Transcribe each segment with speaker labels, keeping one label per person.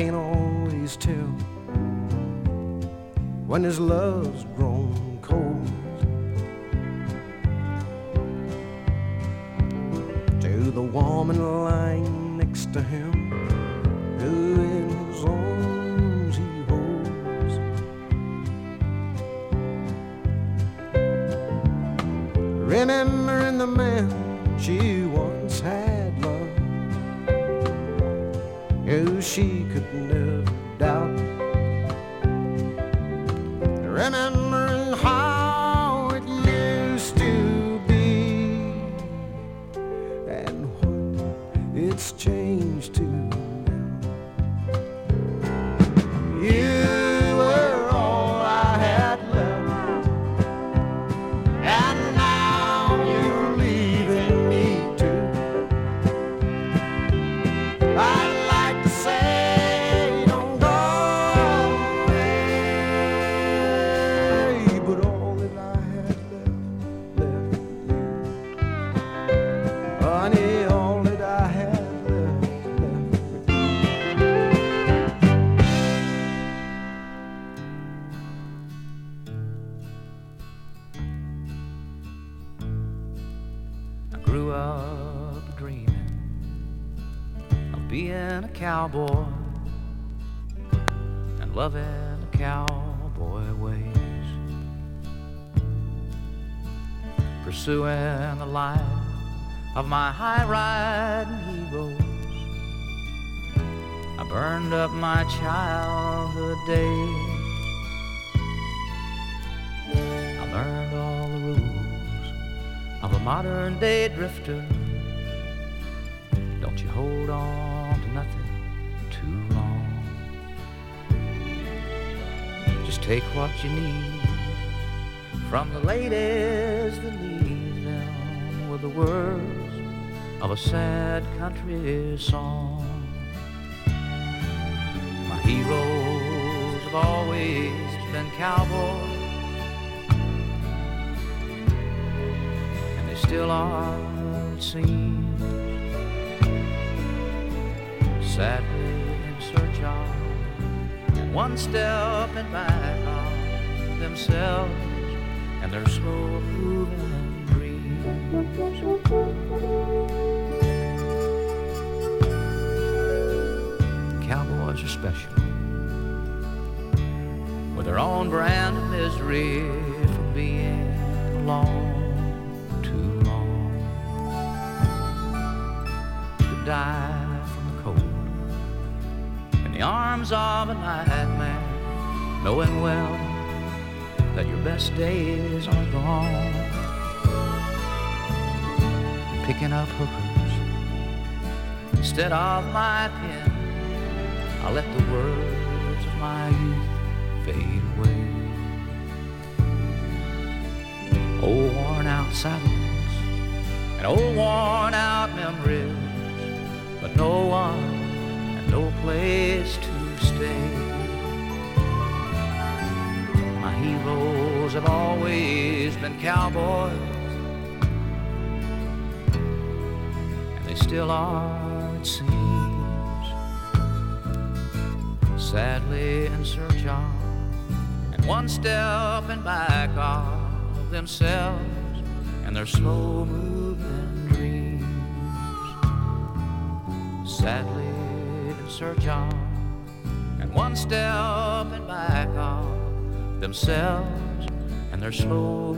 Speaker 1: can't always tell when his love's grown cold. To the woman lying next to him, who in his arms he holds. Remembering the man she she could never
Speaker 2: of my high riding heroes. I burned up my childhood days. I learned all the rules of a modern day drifter. Don't you hold on to nothing too long. Just take what you need from the ladies that leave them with the words of a sad country song. My heroes have always been cowboys. and they still are, it seems. Sadly in search of, one step in back of themselves and their slow moving dreams. Special with their own brand of misery from being alone too long. To die from the cold in the arms of a nightmare, knowing well that your best days are gone. Picking up hookers instead of my pen, I let the words of my youth fade away. Old worn out saddles and old worn out memories, but no one and no place to stay. My heroes have always been cowboys, and they still are, it seems. Sadly in search of, and one step in back of themselves and their slow moving dreams. Sadly in search of, and one step in back of themselves and their slow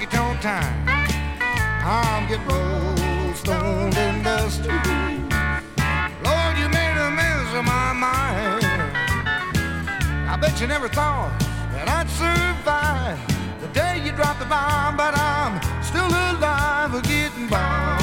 Speaker 3: honky tonk time. I'm getting old, stoned and dusty. Lord, you made a mess of my mind. I bet you never thought that I'd survive the day you dropped the bomb, but I'm still alive, getting
Speaker 4: by.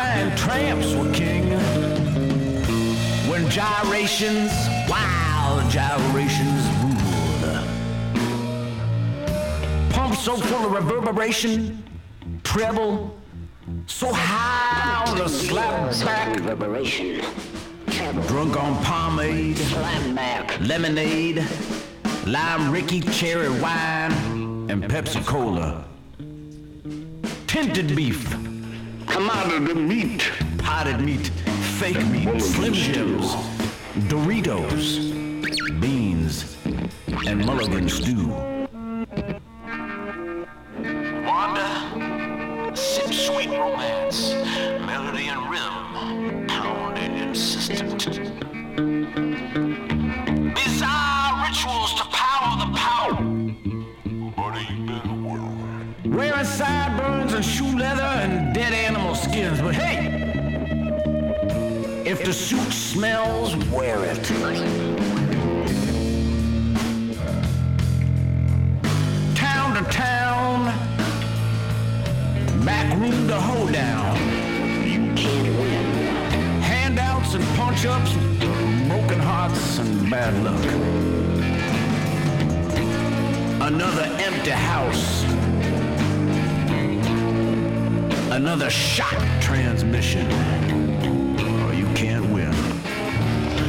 Speaker 4: Crying tramps were king. When gyrations, wild gyrations ruled. Pump so full of reverberation, treble, so high on the slap back.
Speaker 5: Reverberation.
Speaker 4: Drunk on pomade, lemonade, lime rickey cherry wine, and Pepsi Cola. Tinted beef,
Speaker 5: Commodity meat.
Speaker 4: potted meat, fake meat, Slim Jims, Doritos, beans, and mulligan stew.
Speaker 6: Wanda, sip sweet romance, melody and rhythm, pounding insistent.
Speaker 4: And shoe leather and dead animal skins, but hey! If the suit smells, wear it. Town to town, back room to hold down.
Speaker 5: You can't win.
Speaker 4: Handouts and punch ups, broken hearts and bad luck. Another empty house. Another shot transmission. Oh, you can't win.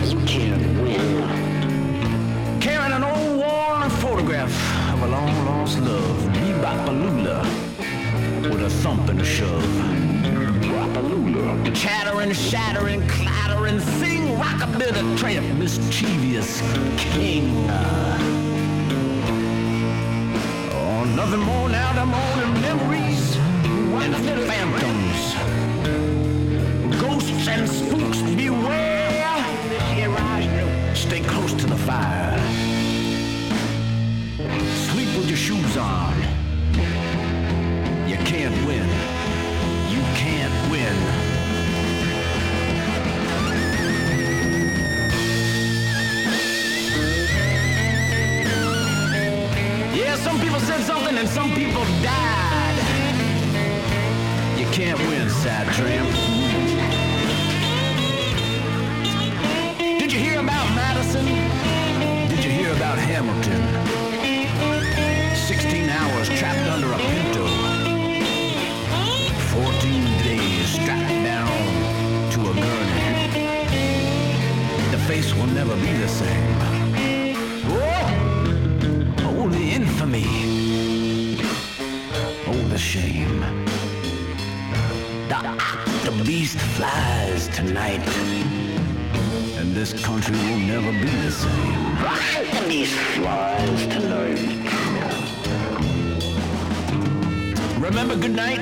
Speaker 5: You can't win.
Speaker 4: Carrying an old worn photograph of a long lost love. Bebopalula with a thump and a shove. Bopalula. Chattering, shattering, clattering, sing rockabilly tramp, mischievous king. Oh, nothing more now than morning memories and phantoms. Ghosts and spooks beware. Stay close to the fire. Sleep with your shoes on. You can't win. You can't win. Yeah, some people said something and some people died. Can't win, sad tramp. Did you hear about Madison? Did you hear about Hamilton? 16 hours trapped under a pinto. 14 days strapped down to a gurney. The face will never be the same. The beast flies tonight. And this country will never be the same.
Speaker 5: The beast flies tonight.
Speaker 4: Remember good night?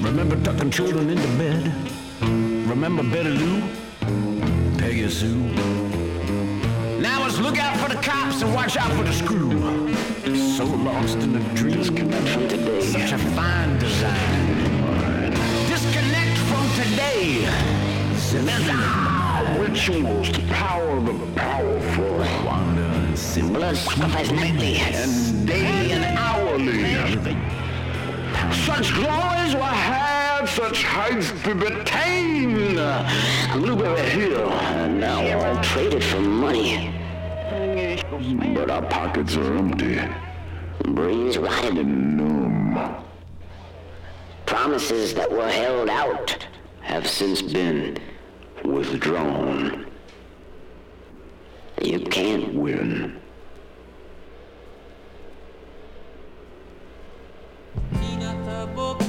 Speaker 4: Remember tucking children into bed? Remember Betty Lou? Peggy Sue? Now let's look out for the cops and watch out for the screw. So lost in the dream.
Speaker 5: Disconnect from today.
Speaker 4: Such a fine design. Today.
Speaker 5: Rituals to power the powerful.
Speaker 4: Wanda.
Speaker 5: Blood sacrifice nightly and daily and hourly. Such glories were had, such heights to attain. Blueberry Hill, and now all traded for money. But our pockets are empty. Breeze rotted and numb. Promises that were held out have since been withdrawn. You can't win.
Speaker 7: 日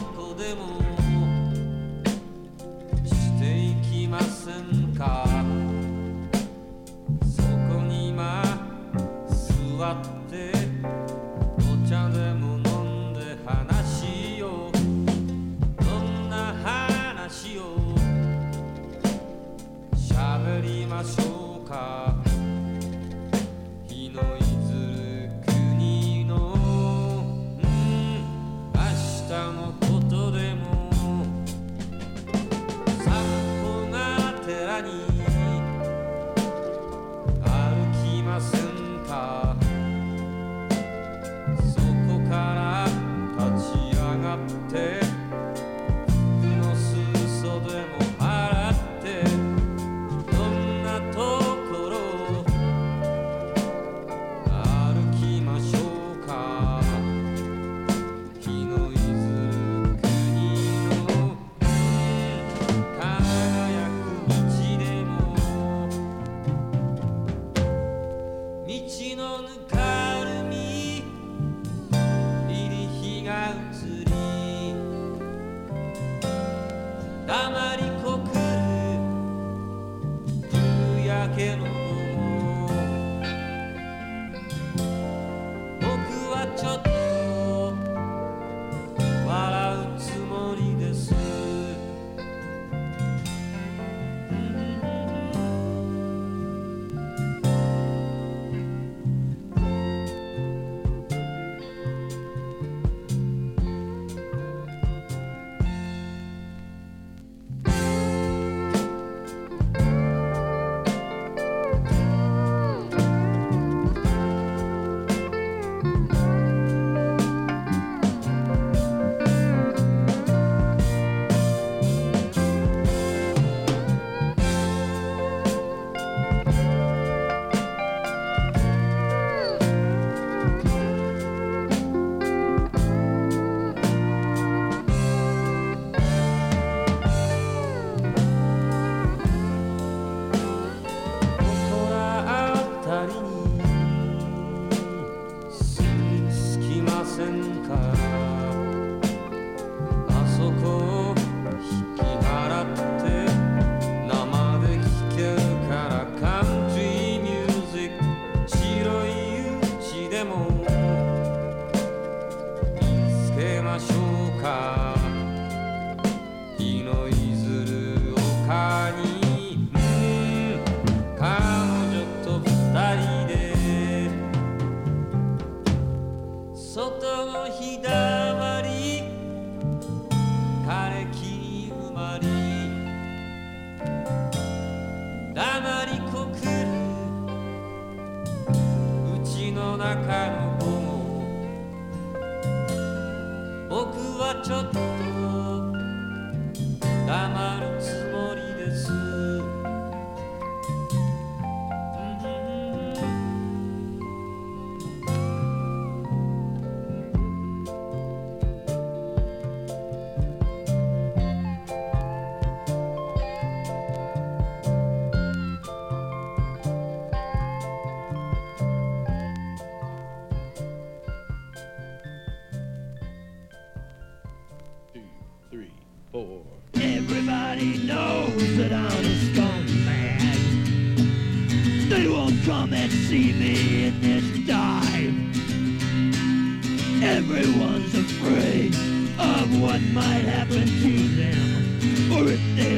Speaker 8: them,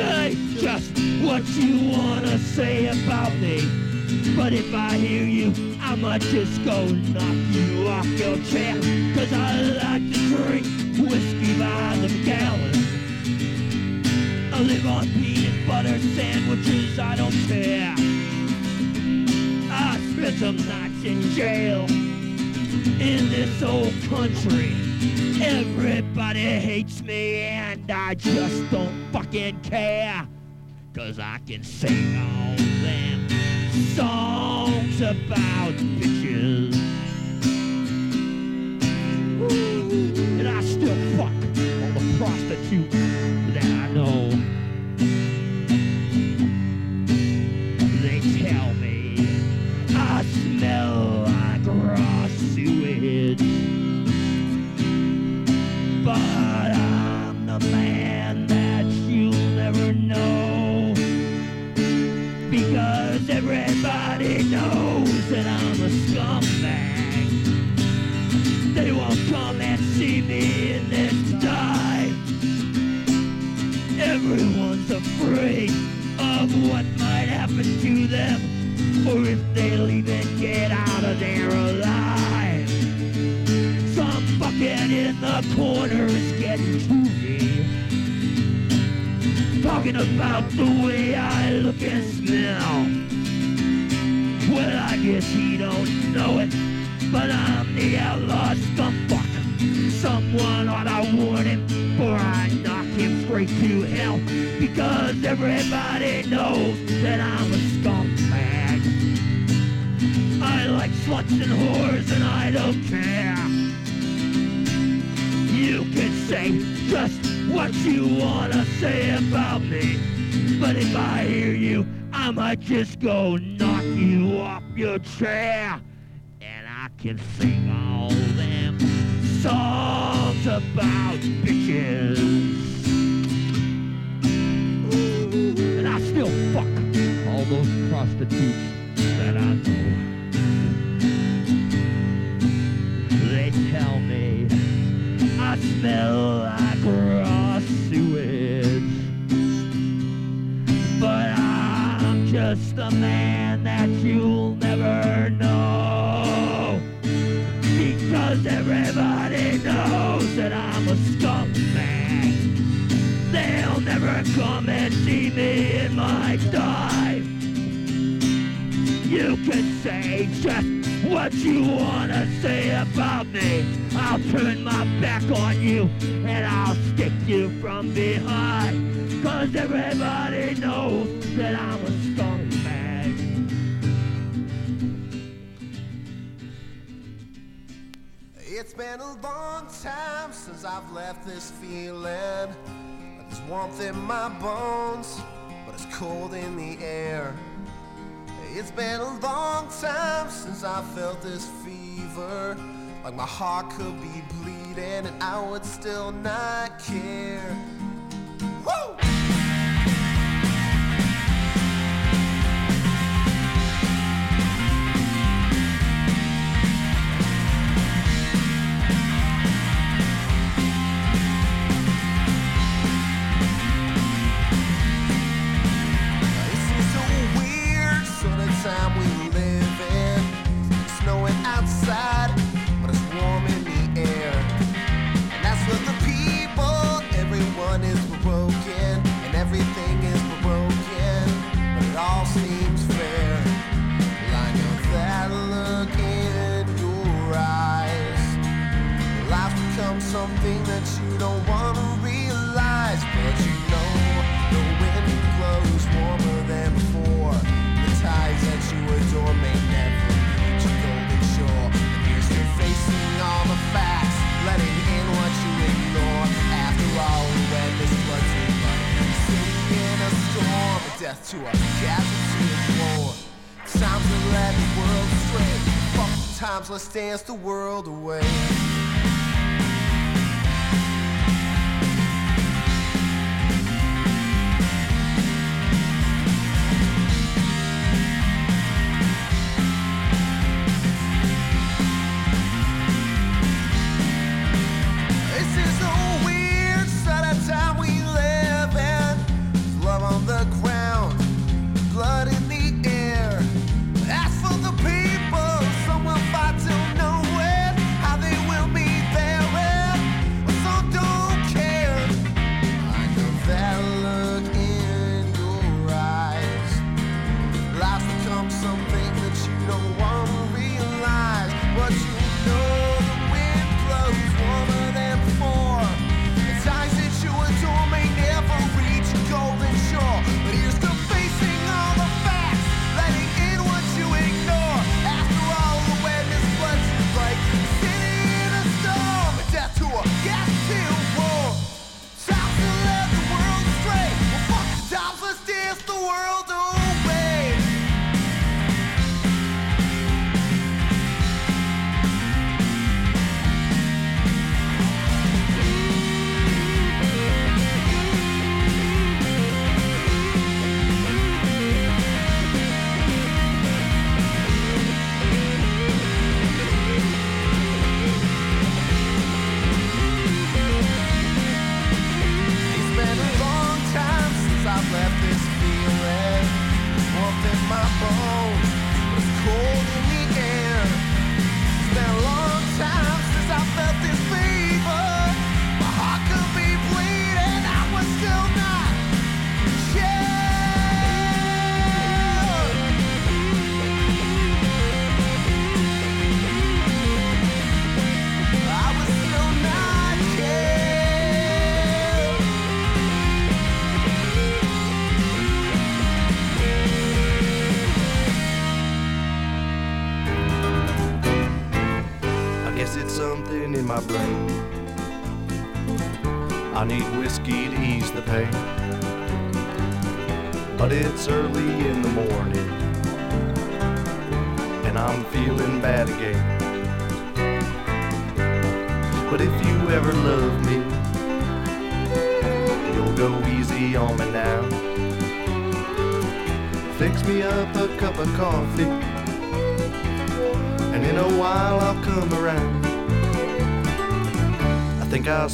Speaker 8: say just what you wanna say about me. But if I hear you, I might just go knock you off your chair. Cause I like to drink whiskey by the gallon. I live on peanut butter sandwiches, I don't care. I spent some nights in jail in this old country. Everybody hates me and I just don't fucking care. Cause I can sing all them songs about bitches. And I still fuck all the prostitutes them, or if they'll even get out of there alive. Some bucket in the corner is getting to me. Talking about the way I look and smell. Well, I guess he don't know it, but I'm the outlaw scumfuck. Someone ought to warn him, or I knock him straight to hell. Because everybody knows that I'm a scumbag. Like sluts and whores, and I don't care. You can say just what you wanna say about me. But if I hear you, I might just go knock you off your chair. And I can sing all them songs about bitches. And I still fuck all those prostitutes smell like raw sewage. But I'm just a man that you'll never know. Because everybody knows that I'm a scumbag. They'll never come and see me in my dive. You can say just what you wanna say about me. I'll turn my back on you and I'll stick you from behind. Cause everybody knows that I'm a scumbag.
Speaker 9: It's been a long time since I've left this feeling. There's warmth in my bones, but it's cold in the air. It's been a long time since I felt this fever. Like my heart could be bleeding and I would still not care. Woo! death to our casualty and war. Times that led the world astray. Fuck the times, let's dance the world away.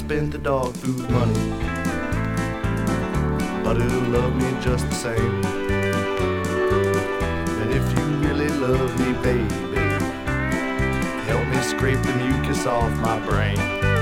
Speaker 9: spent the
Speaker 10: dog food money. But it'll love me just the same. And if you really love me, baby, help me scrape the mucus off my brain.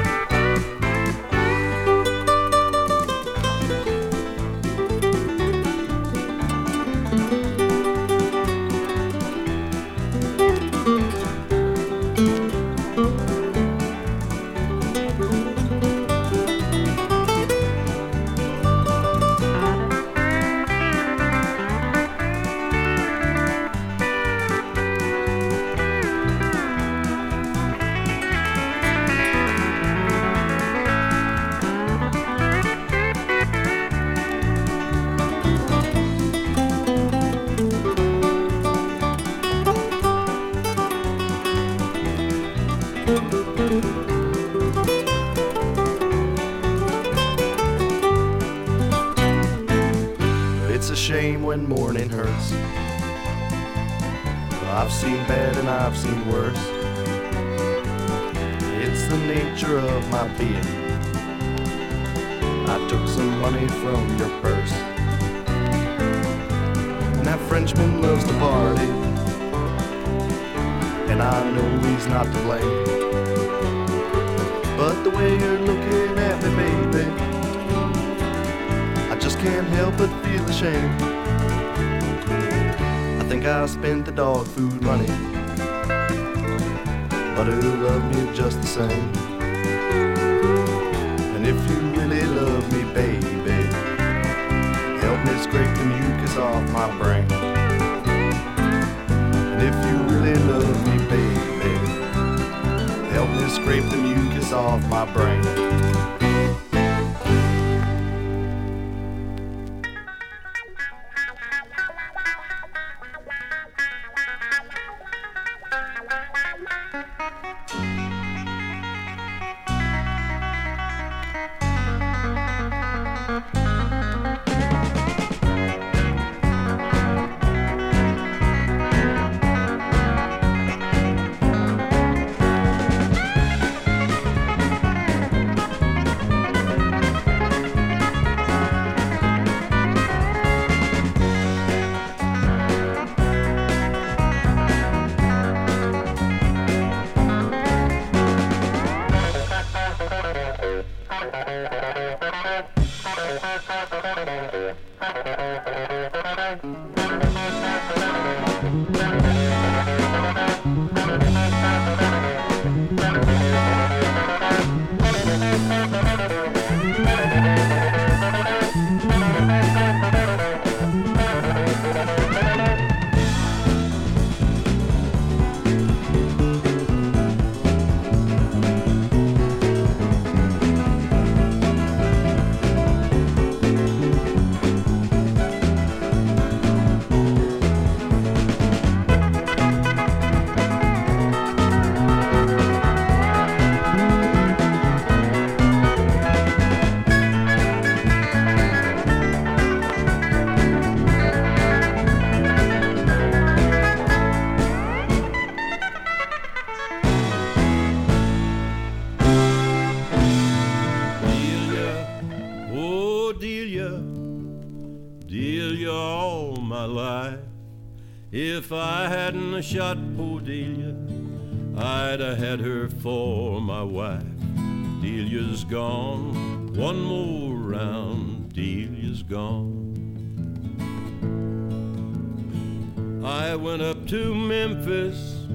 Speaker 11: Memphis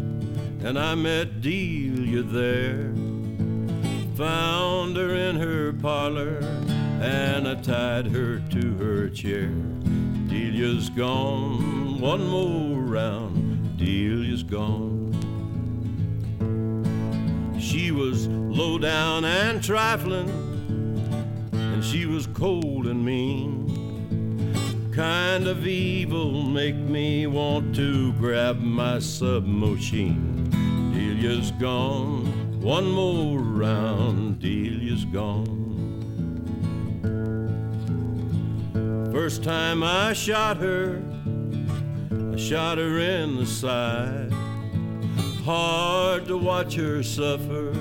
Speaker 11: and I met Delia there. Found her in her parlor and I tied her to her chair. Delia's gone, one more round, Delia's gone. She was low down and trifling, and she was cold and mean. Kind of evil make me want to grab my submachine. Delia's gone, one more round, Delia's gone. First time I shot her, I shot her in the side. Hard to watch her suffer,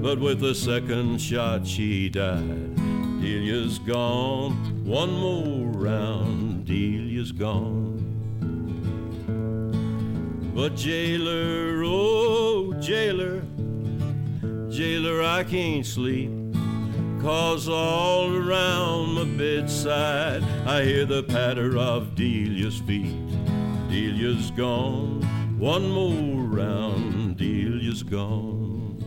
Speaker 11: but with the second shot she died. Delia's gone, one more round, Delia's gone. But jailer, oh jailer, jailer, I can't sleep. Cause all around my bedside I hear the patter of Delia's feet. Delia's gone, one more round, Delia's gone.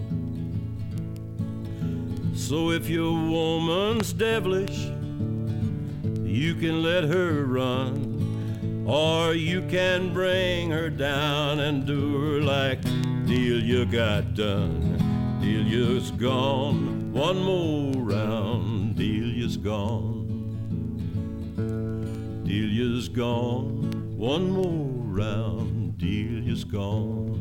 Speaker 11: So if your woman's devilish, you can let her run, or you can bring her down and do her like Delia got done. Delia's gone, one more round, Delia's gone. Delia's gone, one more round, Delia's gone.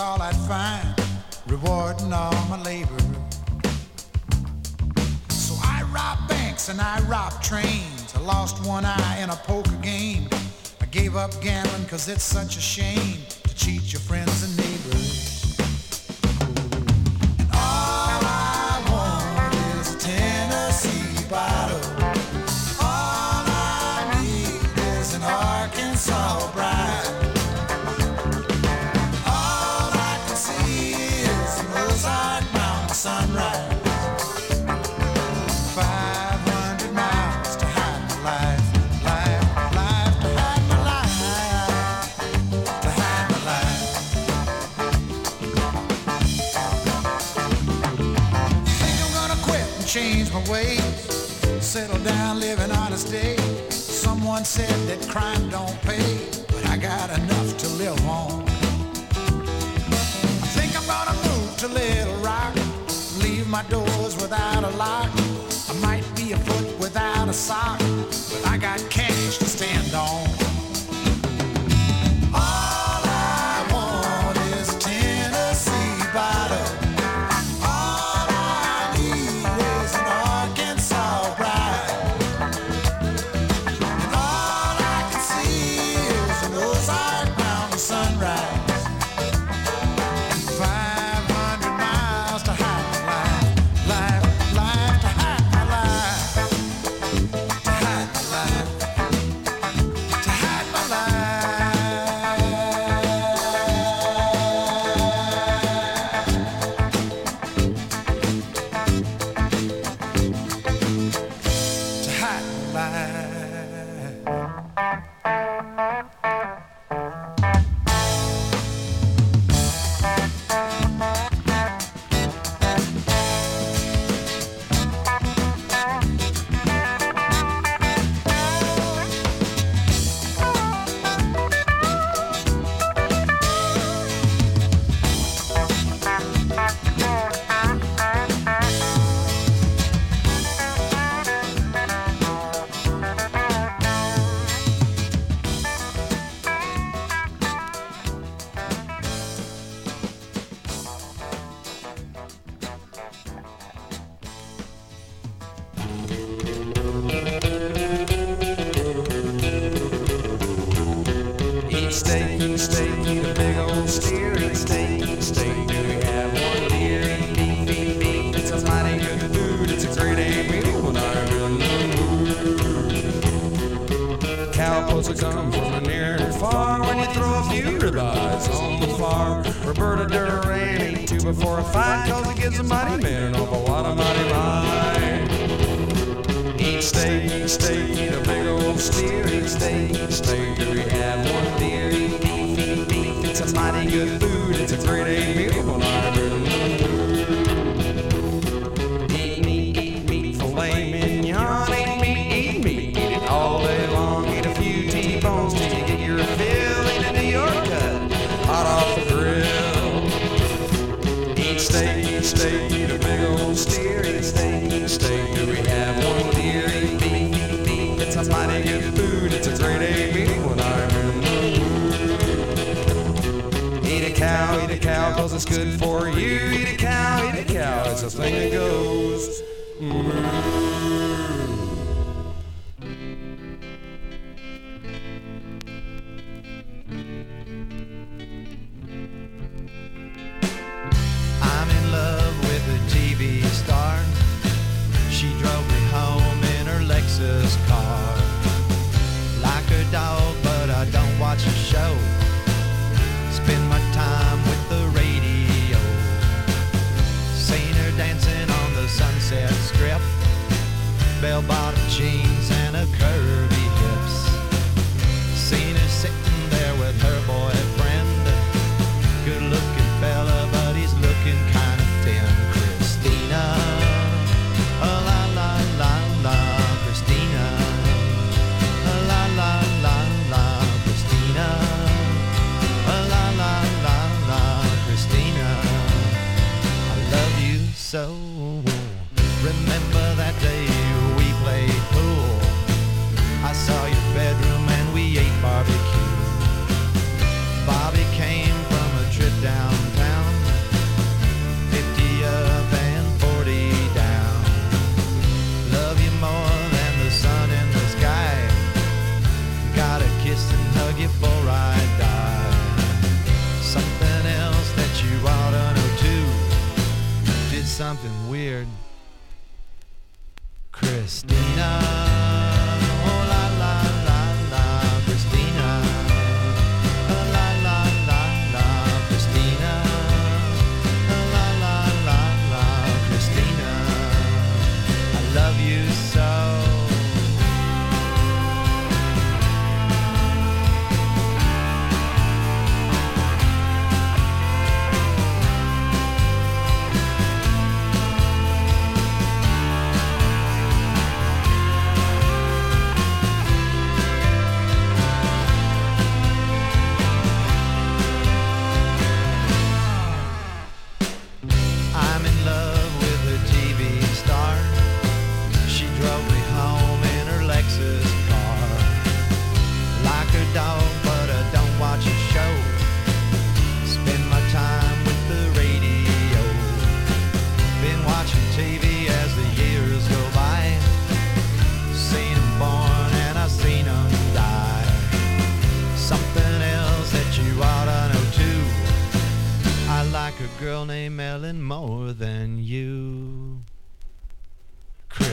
Speaker 3: all I'd find, rewarding all my labor. So I robbed banks and I robbed trains. I lost one eye in a poker game. I gave up gambling cause it's such a shame. change my ways, settle down, live in honest of state. Someone said that crime don't pay, but I got enough to live on. I think I'm gonna move to Little Rock, leave my doors without a lock. I might be a foot without a sock, but I got cash
Speaker 12: steak, eat a big old steering steak, steak. Do we have one here? It's a mighty good food, it's a great A meal when I'm in the mood. Eat a cow, eat a cow, it's good for you. Eat a cow, eat a cow, it's a thing that goes.
Speaker 3: Mm-hmm. Something weird.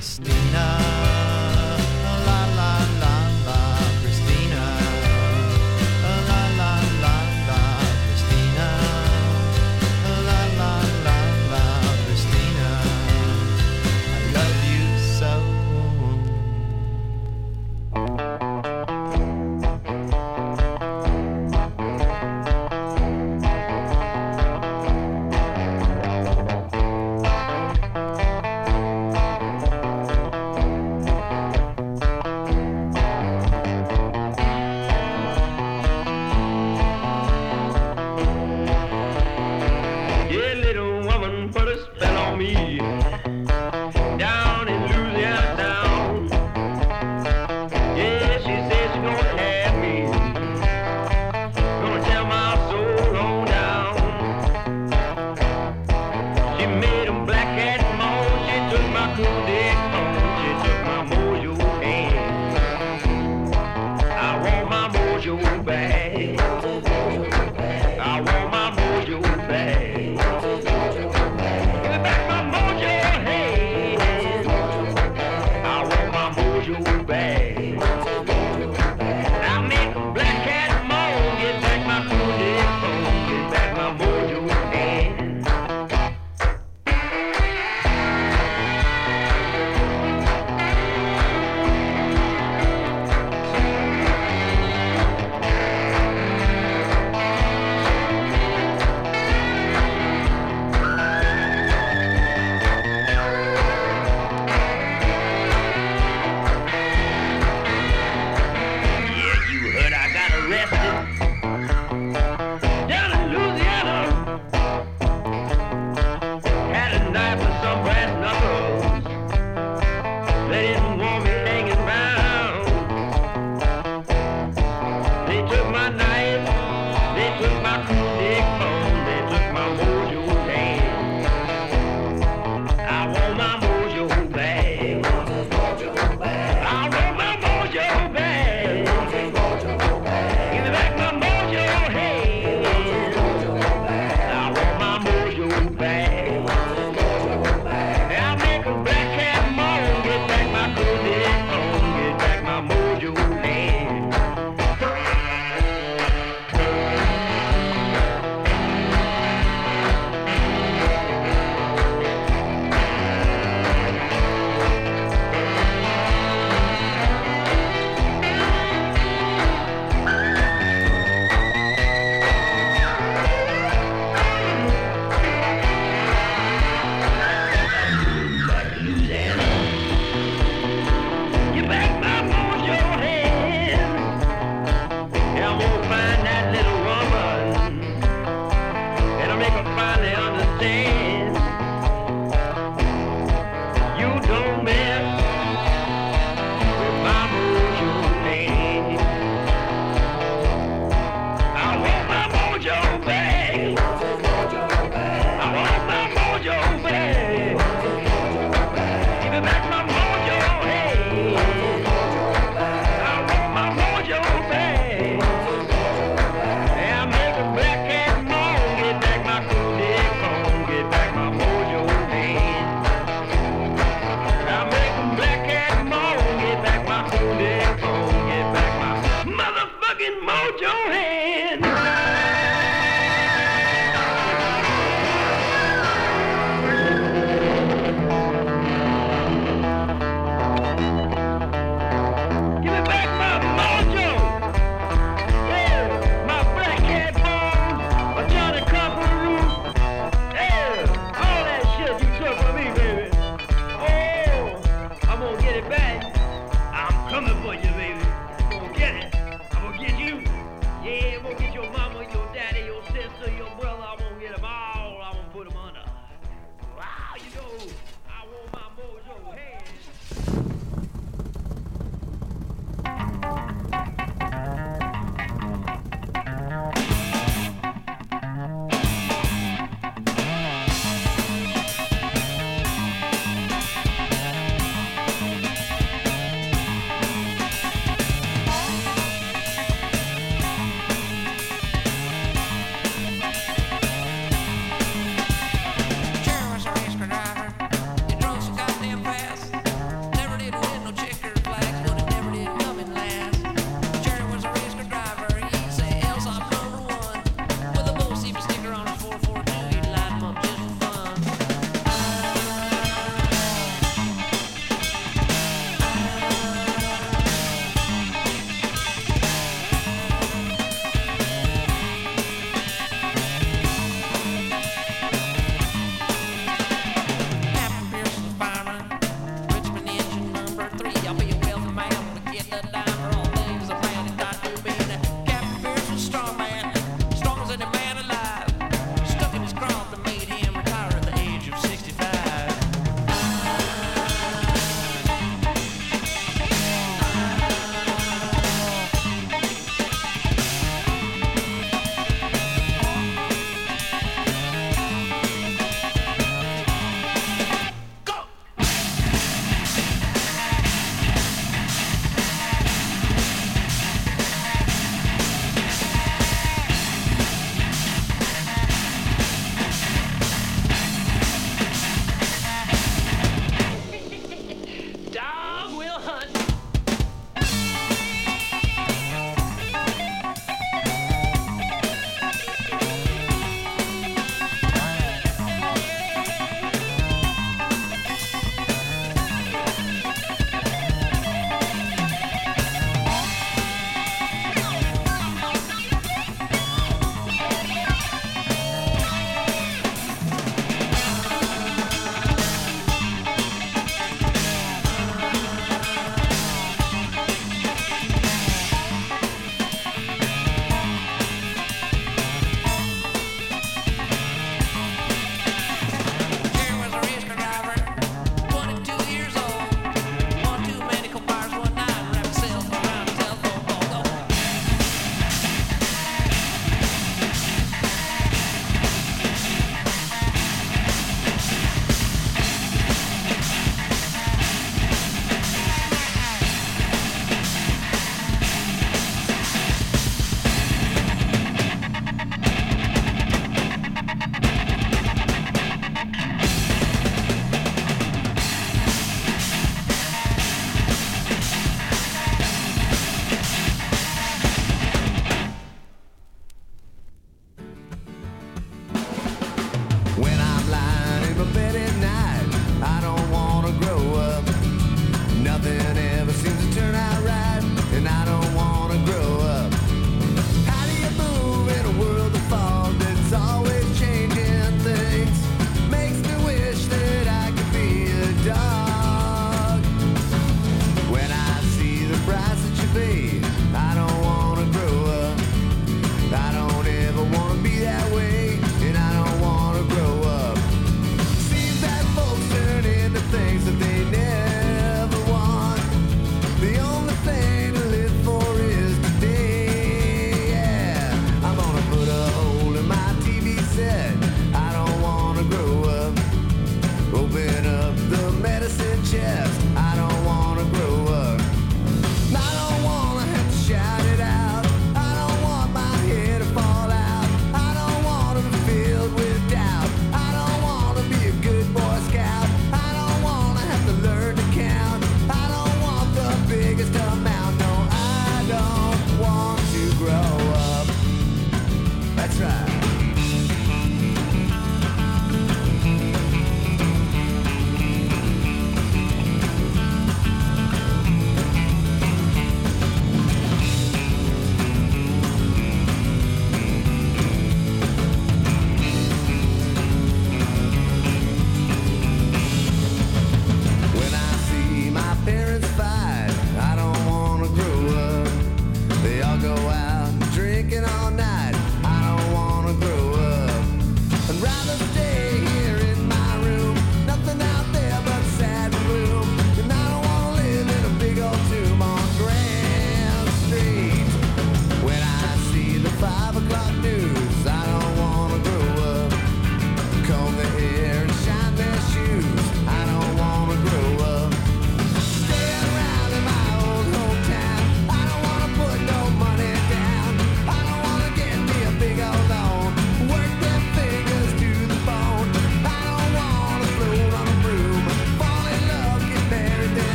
Speaker 3: Christina.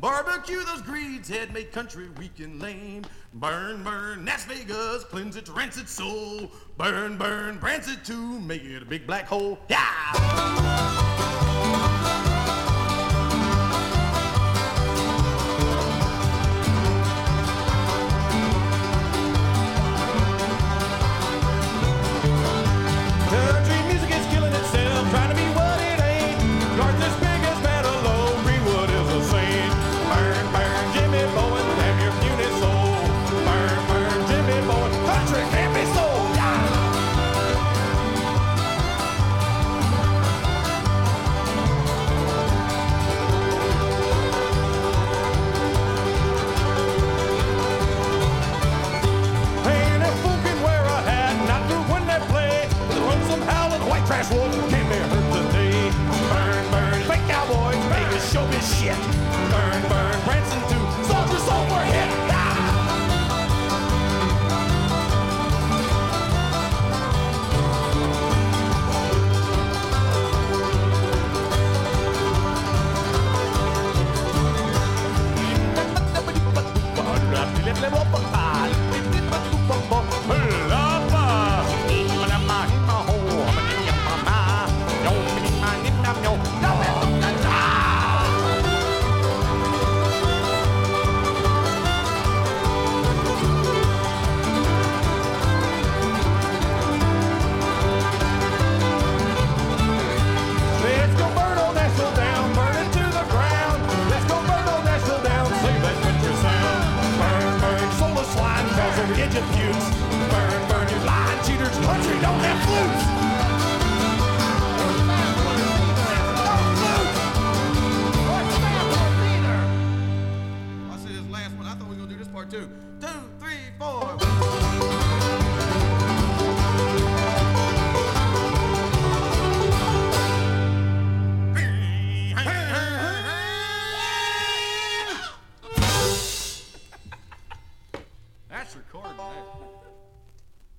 Speaker 7: Barbecue those greeds, head made country weak and lame. Burn, burn, Las Vegas, cleanse its rancid soul. Burn, burn, rinse it too, make it a big black hole. Yeah!